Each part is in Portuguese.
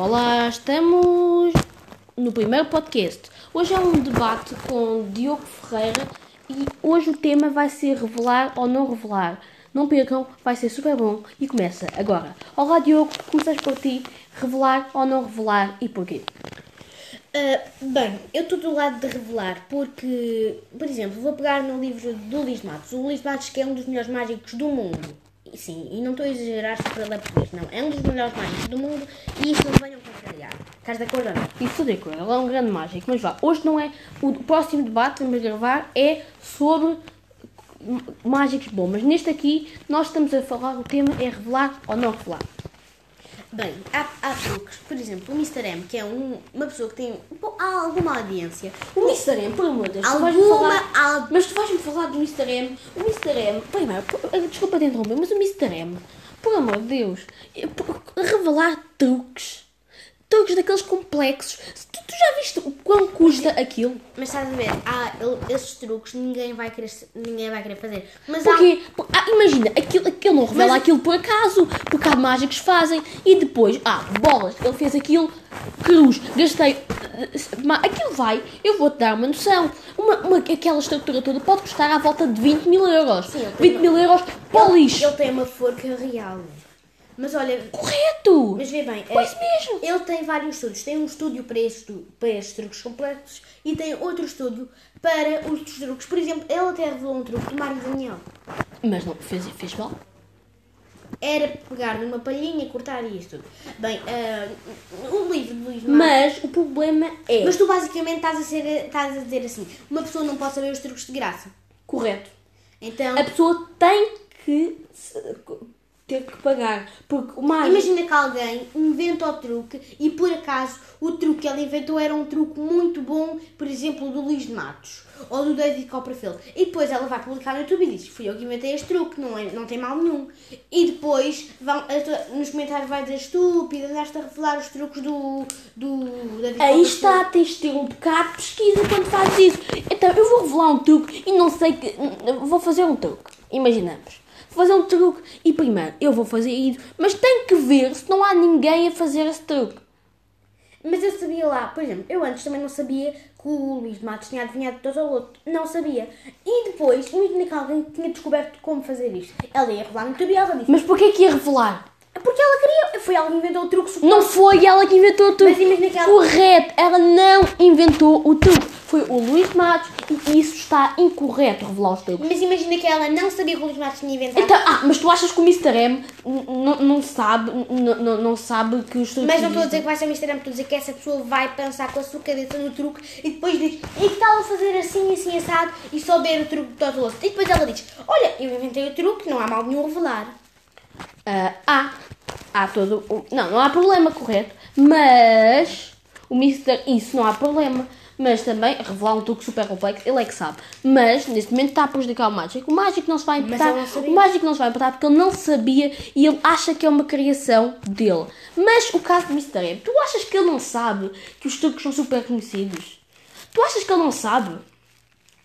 Olá, estamos no primeiro podcast. Hoje é um debate com Diogo Ferreira e hoje o tema vai ser revelar ou não revelar. Não percam, vai ser super bom e começa agora. Olá Diogo, começas por ti, revelar ou não revelar e porquê? Uh, bem, eu estou do lado de revelar porque, por exemplo, vou pegar no livro do Luís Matos. O Luís Matos que é um dos melhores mágicos do mundo. Sim, e não estou a exagerar só para ler português, não. É um dos melhores mágicos do mundo e isso não venham contrariar. Casa da cor ou não? Isso de acordo, ele é um grande mágico. Mas vá, hoje não é. O próximo debate que vamos gravar é sobre mágicos bons. Mas neste aqui, nós estamos a falar, o tema é revelar ou não revelar. Bem, há, há truques. Por exemplo, o Mr. M, que é um, uma pessoa que tem há alguma audiência. O Mr. M, por amor de Deus, alguma, tu falar, al... mas tu vais-me falar do Mr. M. O Mr. M, primeiro, desculpa te interromper, mas o Mr. M, por amor de Deus, revelar truques truques daqueles complexos. Tu, já viste o quão custa aquilo? Mas estás a ver, há esses truques ninguém vai querer, ninguém vai querer fazer. Mas Porquê? Há... Ah, imagina, aquilo, aquilo não revela Mas... aquilo por acaso, porque há mágicos fazem e depois, ah, bolas, ele fez aquilo, cruz, gastei. Aquilo vai, eu vou-te dar uma noção. Uma, uma, aquela estrutura toda pode custar à volta de 20 mil euros. Sim, 20 mil euros para o lixo. Ele tem uma forca real. Mas olha. Correto! Mas vê bem. Pois é, mesmo! Ele tem vários estudos. Tem um estúdio para estes, para estes truques complexos e tem outro estúdio para os truques. Por exemplo, ele até revelou um truque do Mário Daniel. Mas não fez, fez mal? Era pegar numa palhinha e cortar isto tudo. Bem, uh, o livro do Luís Mas o problema é. Mas tu basicamente estás a, ser, estás a dizer assim: uma pessoa não pode saber os truques de graça. Correto. Então. A pessoa tem que ter que pagar. Porque o mágico... Imagina que alguém inventa o truque e por acaso o truque que ele inventou era um truque muito bom, por exemplo, do Luís de Matos ou do David Copperfield. E depois ela vai publicar no YouTube e diz: Fui eu que inventei este truque, não, é, não tem mal nenhum. E depois vão, nos comentários vai dizer estúpida, andaste a revelar os truques do, do David Aí está, tens de ter um bocado de pesquisa quando fazes isso. Então eu vou revelar um truque e não sei que. Vou fazer um truque. Imaginamos fazer um truque. E primeiro, eu vou fazer isso, mas tem que ver se não há ninguém a fazer esse truque. Mas eu sabia lá, por exemplo, eu antes também não sabia que o Luís de Matos tinha adivinhado todos ao outro. Não sabia. E depois, imagina que alguém tinha descoberto como fazer isto. Ela ia revelar no YouTube e ela disse. Mas porquê que ia revelar? Porque ela queria. Foi ela que inventou o truque. Não foi ela que inventou o truque. Mas imagina que ela... Correto, ela não inventou o truque foi o Luís Matos e isso está incorreto revelar os truques. Mas imagina que ela não sabia que o Luís Matos tinha inventado. Então, ah, mas tu achas que o Mr. M não sabe, não sabe que os truques. Mas não estou a dizer que vai ser o Mr. M, estou a dizer que essa pessoa vai pensar com a sua cabeça no truque e depois diz, e que tal a fazer assim, assim, assado e só ver o truque do todo outro. E depois ela diz, olha, eu inventei o truque, não há mal nenhum revelar. Uh, há, há todo. Não, não há problema, correto. Mas o Mr. Isso não há problema mas também revelar um truque super complexo, ele é que sabe. Mas neste momento está a prejudicar o mágico. O mágico não se vai importar. O mágico não se vai importar porque ele não sabia e ele acha que é uma criação dele. Mas o caso do Mr. M, tu achas que ele não sabe que os truques são super conhecidos? Tu achas que ele não sabe?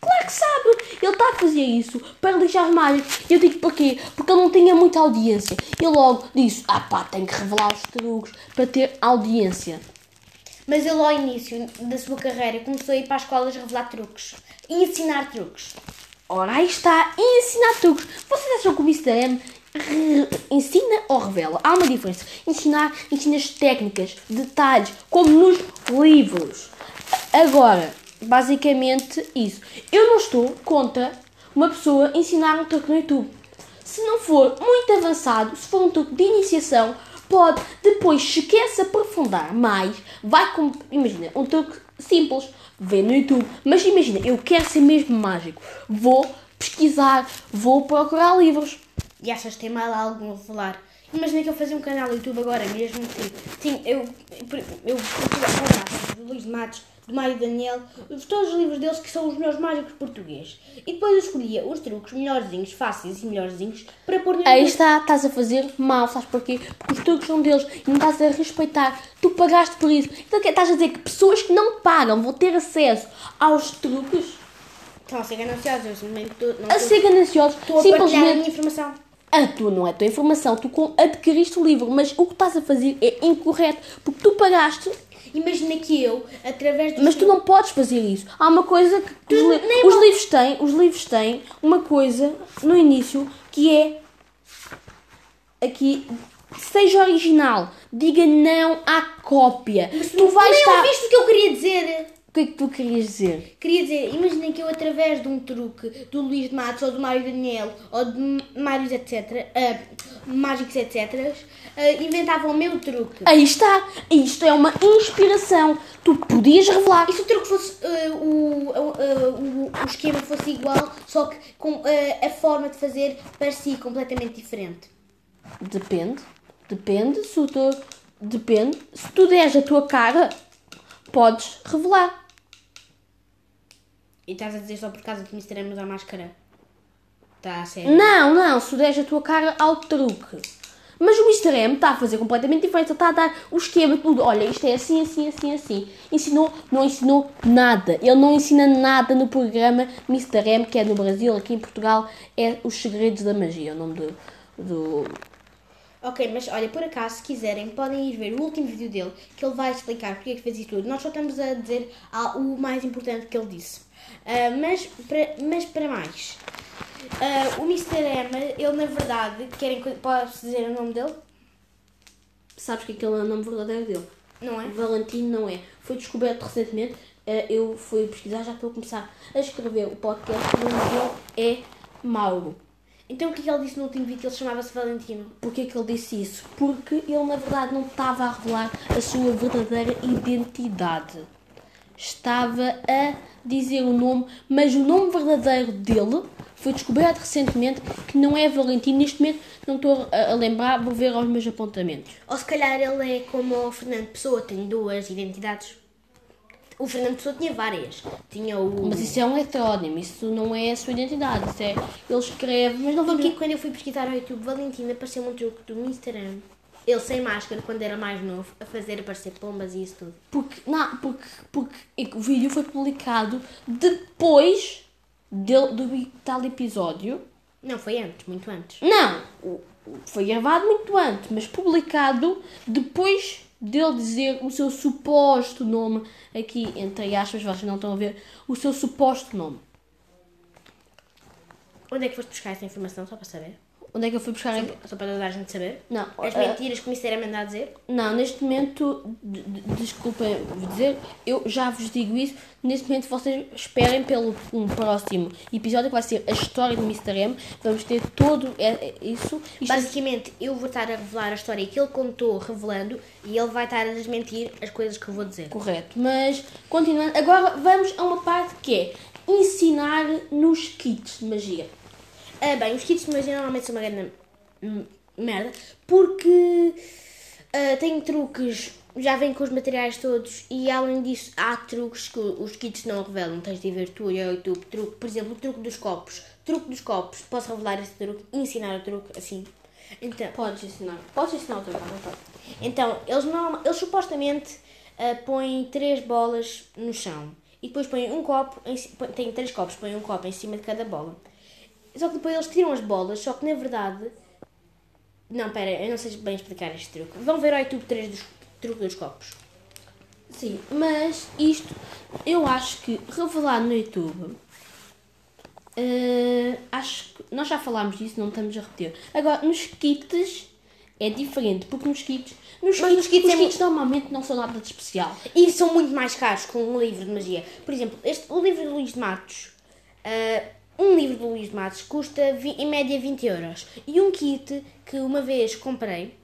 Claro que sabe! Ele está a fazer isso para lixar os mágicos. Eu digo porquê? Porque ele não tinha muita audiência. E logo disse: Ah pá, tenho que revelar os truques para ter audiência. Mas ele, ao início da sua carreira, começou a ir para as escolas revelar truques e ensinar truques. Ora, aí está, e ensinar truques. Vocês acham que o Mr. M ensina ou revela? Há uma diferença. Ensinar, ensina as técnicas, detalhes, como nos livros. Agora, basicamente isso. Eu não estou contra uma pessoa ensinar um truque no YouTube. Se não for muito avançado, se for um truque de iniciação, pode depois, se quer se aprofundar mais, vai com. Imagina, um truque simples, vê no YouTube. Mas imagina, eu quero ser mesmo mágico. Vou pesquisar, vou procurar livros. E achas que tem mal algum falar? Imagina que eu fazia um canal no YouTube agora mesmo que. Sim, eu. Eu. eu, eu, eu Luís Matos de Mário Daniel, todos os livros deles que são os melhores mágicos portugueses. E depois eu escolhia os truques melhorzinhos, fáceis e melhorzinhos para pôr no Aí está, estás a fazer mal, sabes porquê? Porque os truques são deles e não estás a respeitar. Tu pagaste por isso. Então estás a dizer que pessoas que não pagam vão ter acesso aos truques? Estão a ser gananciosos, não A ser gananciosos, estou a simplesmente. A minha informação. a tua não é a tua informação, tu adquiriste o livro, mas o que estás a fazer é incorreto, porque tu pagaste, Imagina que eu, através do mas tu não podes fazer isso. Há uma coisa que os, li- os livros têm, os livros têm uma coisa no início que é aqui seja original, diga não à cópia. Tu vais nem estar. ouviste o que eu queria dizer. O que é que tu querias dizer? Queria dizer, imaginem que eu, através de um truque do Luís de Matos ou do Mário Daniel ou de Mários etc., ah, mágicos etc., ah, inventava o meu truque. Aí está! Isto é uma inspiração. Tu podias revelar. E se o truque fosse, ah, o, ah, o, o esquema fosse igual, só que com a forma de fazer parecia completamente diferente? Depende. Depende. Se tu, depende. Se tu deres a tua cara, podes revelar. E estás a dizer só por causa que Mr. M usa máscara? Está a sério? Não, não. Se deres a tua cara ao truque. Mas o Mr. M está a fazer completamente diferente. Ele está a dar o esquema tudo. Olha, isto é assim, assim, assim, assim. Ensinou, não ensinou nada. Ele não ensina nada no programa Mr. M, que é no Brasil, aqui em Portugal, é Os Segredos da Magia, o nome do, do, Ok, mas olha, por acaso, se quiserem, podem ir ver o último vídeo dele, que ele vai explicar porque é que fez isso tudo. Nós só estamos a dizer ah, o mais importante que ele disse. Ah, mas, para, mas para mais, ah, o Mr. M, ele na verdade, querem que posso dizer o nome dele? Sabes que aquele é o nome verdadeiro dele? Não é? Valentino não é. Foi descoberto recentemente. eh, Eu fui pesquisar, já estou a começar a escrever o podcast. O nome dele é Mauro. Então o que é que ele disse no último vídeo? Ele chamava-se Valentino. Porquê que ele disse isso? Porque ele, na verdade, não estava a revelar a sua verdadeira identidade. Estava a dizer o nome, mas o nome verdadeiro dele foi descoberto recentemente que não é Valentino. Neste momento não estou a, a lembrar, vou ver aos meus apontamentos. Ou se calhar ele é como o Fernando Pessoa, tem duas identidades. O Fernando Pessoa tinha várias. Tinha o... Mas isso é um heterónimo, isso não é a sua identidade. Isso é, ele escreve, mas não vamos. Porque quando eu fui pesquisar no YouTube, Valentina apareceu um truque do Instagram. Ele sem máscara, quando era mais novo, a fazer aparecer pombas e isso tudo. Porque, não, porque, porque o vídeo foi publicado depois de- do tal episódio. Não, foi antes, muito antes. Não, foi gravado muito antes, mas publicado depois dele dizer o seu suposto nome, aqui entre aspas, vocês não estão a ver, o seu suposto nome. Onde é que foste buscar essa informação, só para saber? Onde é que eu fui buscar? a- Só para toda a gente saber? Não, As ah, mentiras que o Mister M anda a dizer? Não, neste momento, de- de- desculpem vos dizer, eu já vos digo isso. Neste momento, vocês esperem pelo um próximo episódio que vai ser a história do Mr. M. Vamos ter todo isso. Basicamente, eu vou estar a revelar a história que ele contou, revelando, e ele vai estar a desmentir as coisas que eu vou dizer. correto. Mas, continuando, agora vamos a uma parte que é ensinar nos kits de magia. Ah, bem, os kits de magia normalmente são uma grande merda, porque ah, têm truques, já vêm com os materiais todos, e além disso, há truques que os kits não revelam. Tens de ver tu e ao YouTube, truque, por exemplo, o truque dos copos. Truque dos copos, posso revelar esse truque, ensinar o truque assim. Então, Podes ensinar. Podes ensinar outra vez, à vontade. então eles, norma- eles supostamente ah, põem três bolas no chão e depois põem um copo, em, ci- põe- têm três copos, põem um copo em cima de cada bola. Só que depois eles tiram as bolas, só que na verdade. Não, pera, eu não sei bem explicar este truque. Vão ver ao YouTube 3 dos truque dos copos. Sim, mas isto eu acho que revelar no YouTube. eh, acho que nós já falámos disso, não estamos a repetir. Agora, nos kits é diferente, porque nos kits, nos Mas kits, nos kits os é kits normalmente não são nada de especial. E são muito mais caros que um livro de magia. Por exemplo, este, o livro de Luís de Matos. ah, um livro de Luís Matos custa em média 20 euros. E um kit que uma vez comprei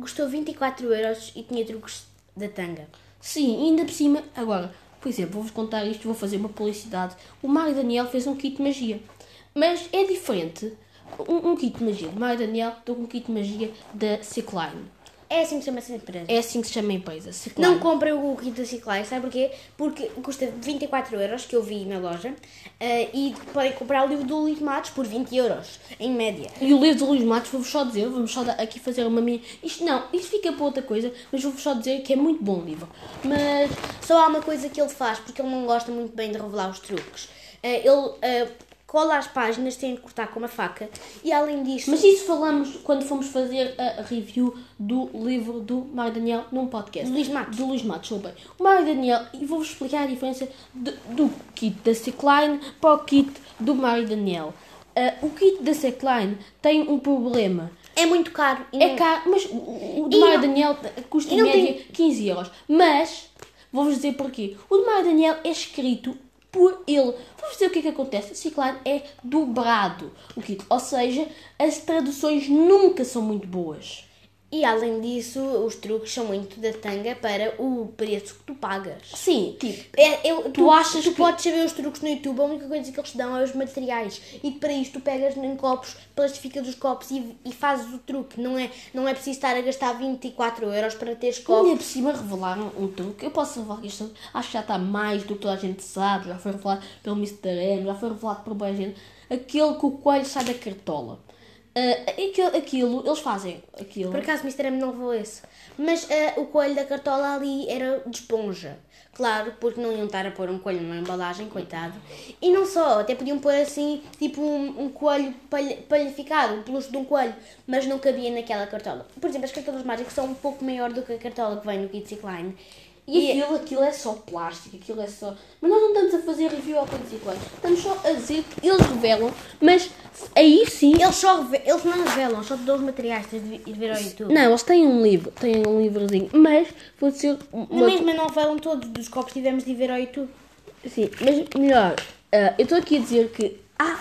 custou 24 euros e tinha truques da tanga. Sim, ainda por cima, agora, por exemplo, vou-vos contar isto, vou fazer uma publicidade. O Mário Daniel fez um kit de magia, mas é diferente um, um kit de magia do Mário Daniel do que um kit de magia da Cicline. É assim que se chama essa empresa. É assim que se chama a empresa. Não comprem o kit da Ciclai, sabe porquê? Porque custa 24 euros, que eu vi na loja, ah, e podem comprar o livro do Luís Matos por 20 euros, em média. E o livro de Luís Matos, vou-vos só dizer, vamos só aqui fazer uma minha. Isto não, isto fica para outra coisa, mas vou-vos só dizer que é muito bom o livro. Mas Só há uma coisa que ele faz, porque ele não gosta muito bem de revelar os truques. Ah, ele, ah, cola às páginas, tem de cortar com uma faca. E além disso. Mas isso falamos quando fomos fazer a review do livro do Mário Daniel num podcast. Do Luís Matos. Do Luís Matos, soube bem. O Mário Daniel, e vou-vos explicar a diferença de- do kit da Secline para o kit do Mário Daniel. Ah, o kit da Secline tem um problema. É muito caro. É não- caro, mas o de Mário não- Daniel custa em média tem- 15 euros. Mas, vou-vos dizer porquê. O de Mário Daniel é escrito por ele. Vou-vos dizer o que é que acontece. O Ciclano é dobrado o kit. Ou seja, as traduções nunca são muito boas. E além disso, os truques são muito da tanga para o preço que tu pagas. Sim, tipo, É, eu, tu, achas tu que- podes saber os truques no YouTube, a única coisa que eles te dão é os materiais. E para isto tu pegas em copos, plastificas os copos e, e fazes o truque. Não é, não é preciso estar a gastar 24 euros para teres ainda copos. por cima revelaram um truque. Eu posso revelar que isto acho que já está mais do que toda a gente sabe. Já foi revelado pelo Mr. M, já foi revelado por boa gente. Aquele que o coelho sai da cartola. Ah, aquilo, eles fazem aquilo. Por acaso, Mr. M não levou esse. Mas eh, o coelho da cartola ali era de esponja. Claro, porque não iam estar a pôr um coelho numa embalagem, coitado. E não só, até podiam pôr assim, tipo um, um coelho palha- palhificado, um peluche de um coelho, mas não cabia naquela cartola. Por exemplo, as cartolas mágicas são um pouco maior do que a cartola que vem no Kit Line. E aquilo, aquilo é só plástico, aquilo é só. Mas nós não estamos a fazer review ao Quadriciclone. Estamos só a dizer que eles revelam, mas aí sim. Eles só reve- eles não revelam, só te dão os materiais, tens de ver ao YouTube. Não, eles têm um livro, têm um livrozinho, mas vou dizer Na uma mesma não revelam todos, dos copos tivemos de ver ao YouTube. Sim, mas melhor, ah, eu estou aqui a dizer que, ah,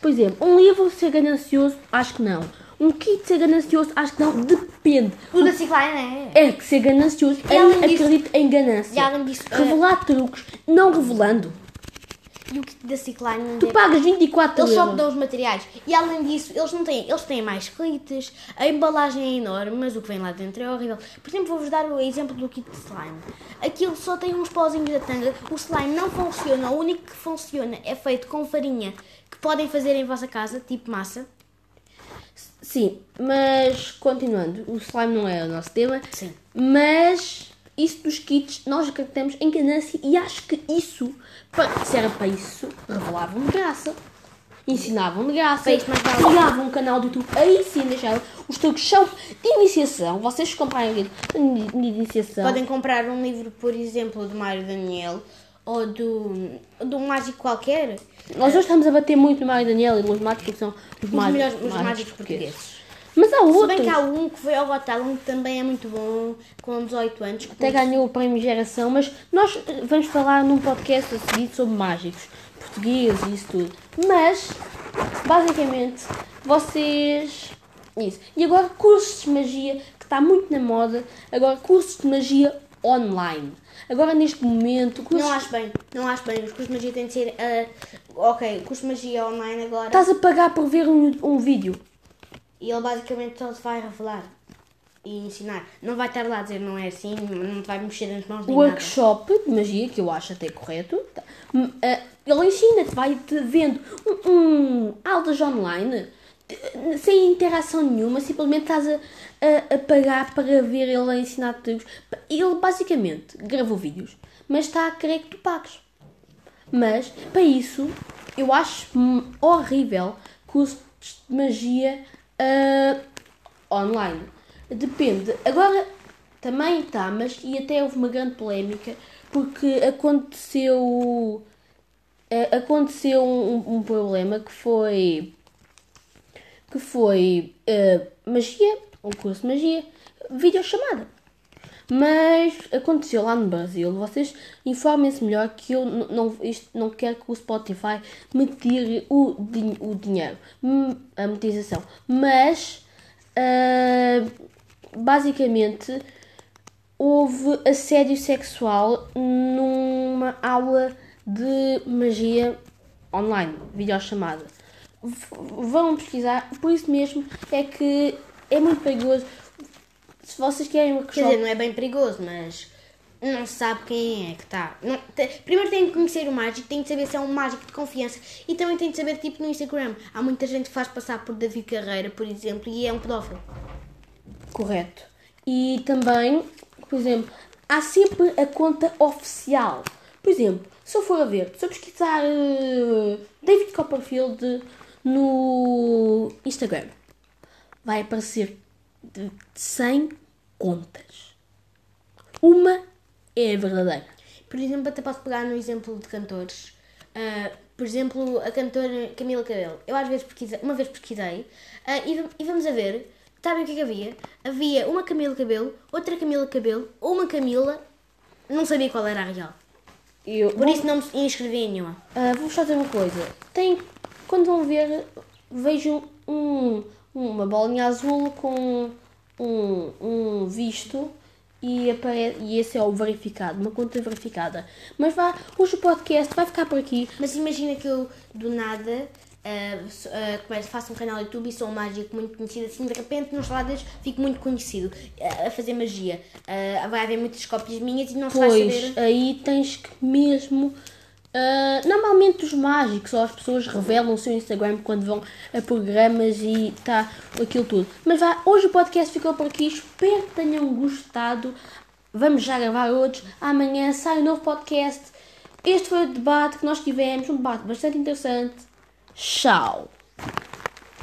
por exemplo, um livro ser ganancioso, acho que não. Um kit ser ganancioso, acho que não, depende. O da Cicline é. É que ser ganancioso, E além eu acredito em ganância. e além disso, ah, Revelar truques, não revelando. E o kit da Cicline Tu pagas 24 Eles só te dão os materiais. E além disso, eles não têm, eles têm mais clites, a embalagem é enorme, mas o que vem lá dentro é horrível. Por exemplo, vou-vos dar o exemplo do kit de slime. Aquilo só tem uns pozinhos da tanga, o slime não funciona, o único que funciona é feito com farinha que podem fazer em vossa casa, tipo massa. Sim, mas continuando, o slime não é o nosso tema. Sim. Mas isso dos kits, nós acreditamos em ganância e acho que isso, para- se era para isso, revelavam de graça. Ensinavam de graça, criavam um canal do YouTube, aí sim deixavam. Os truques são de iniciação, vocês comprarem livro de de iniciação. Podem comprar um livro, por exemplo, do Mário Daniel ou do, de um mágico qualquer. Nós hoje estamos a bater muito no Mário Daniel e nos mágicos, porque são os, Os mágicos, melhores os mágicos portugueses. Mas há Se outros. bem que há um que foi ao Got Talent, que também é muito bom, com 18 anos. que Até ganhou o prémio Geração, mas nós vamos falar num podcast a seguir sobre mágicos, portugueses e isso tudo. Mas, basicamente, vocês. Isso. E agora, cursos de magia, que está muito na moda. Agora, cursos de magia online. Agora, neste momento, cursos... Não acho bem, não acho bem. Os cursos de magia têm de ser. ah, ok, curso de magia online agora. estás a pagar por ver um, um vídeo. E ele basicamente só te vai revelar e ensinar. Não vai estar lá a dizer não é assim, não te vai mexer nas mãos nada. workshop de magia, que eu acho até correto. tá? Hum, ah, Ele ensina-te, vai-te vendo um, um, aulas online, sem interação nenhuma, simplesmente estás a, a, a pagar para ver ele a ensinar truques. Ele basicamente gravou vídeos, mas está a querer que tu pagues. Mas, para isso, eu acho hum, horrível cursos de magia ah, online. Depende. Agora, também está, mas e até houve uma grande polémica, porque aconteceu... ah, aconteceu um, um problema que foi... Que foi ah, magia, um curso de magia, videochamada. Mas aconteceu lá no Brasil. Vocês informem-se melhor que eu não, isto, não quero que o Spotify me tire o, din- o dinheiro, hum, a monetização. Mas ah, basicamente houve assédio sexual numa aula de magia online, videochamada. Vão pesquisar, por isso mesmo é que é muito perigoso. Se vocês querem uma Quer dizer, não é bem perigoso, mas não se sabe quem é que está. Primeiro tem que conhecer o mágico, tem que saber se é um mágico de confiança e também tem que saber, tipo, no Instagram. Há muita gente que faz passar por David Carreira, por exemplo, e é um pedófilo. Correto. E também, por exemplo, há sempre a conta oficial. Por Por exemplo, se eu for a ver, se eu pesquisar uh, David Copperfield no Instagram, vai aparecer de 100 contas. Uma é a verdadeira. Por exemplo, até posso pegar no exemplo de cantores. Uh, por exemplo, a cantora Camila Cabello. Eu às vezes pesquisei, uma vez pesquisei uh, e, e, vamos a ver. Sabem o que é que havia? Havia uma Camila Cabello, outra Camila Cabello, uma Camila, não sabia qual era a real. Eu, Por vou, isso não me inscrevi em nenhuma. Uh, Vou-vos fazer uma coisa. Tem, quando vão ver, vejam um, uma bolinha azul com um, um visto e, aparece, e esse é o verificado, uma conta verificada. Mas vá, hoje o podcast vai ficar por aqui. Mas imagina que eu, do nada, uh, uh, começo, faço um canal no YouTube e sou um mágico muito conhecido, assim, de repente, nos lados, fico muito conhecido uh, a fazer magia. vai haver muitas cópias minhas e não se vai saber... aí tens que mesmo Uh, normalmente os mágicos ou as pessoas revelam o seu Instagram quando vão a programas e tá aquilo tudo. Mas vá, hoje o podcast ficou por aqui. Espero que tenham gostado. Vamos já gravar outros. Amanhã sai um novo podcast. Este foi o debate que nós tivemos, um debate bastante interessante. Tchau!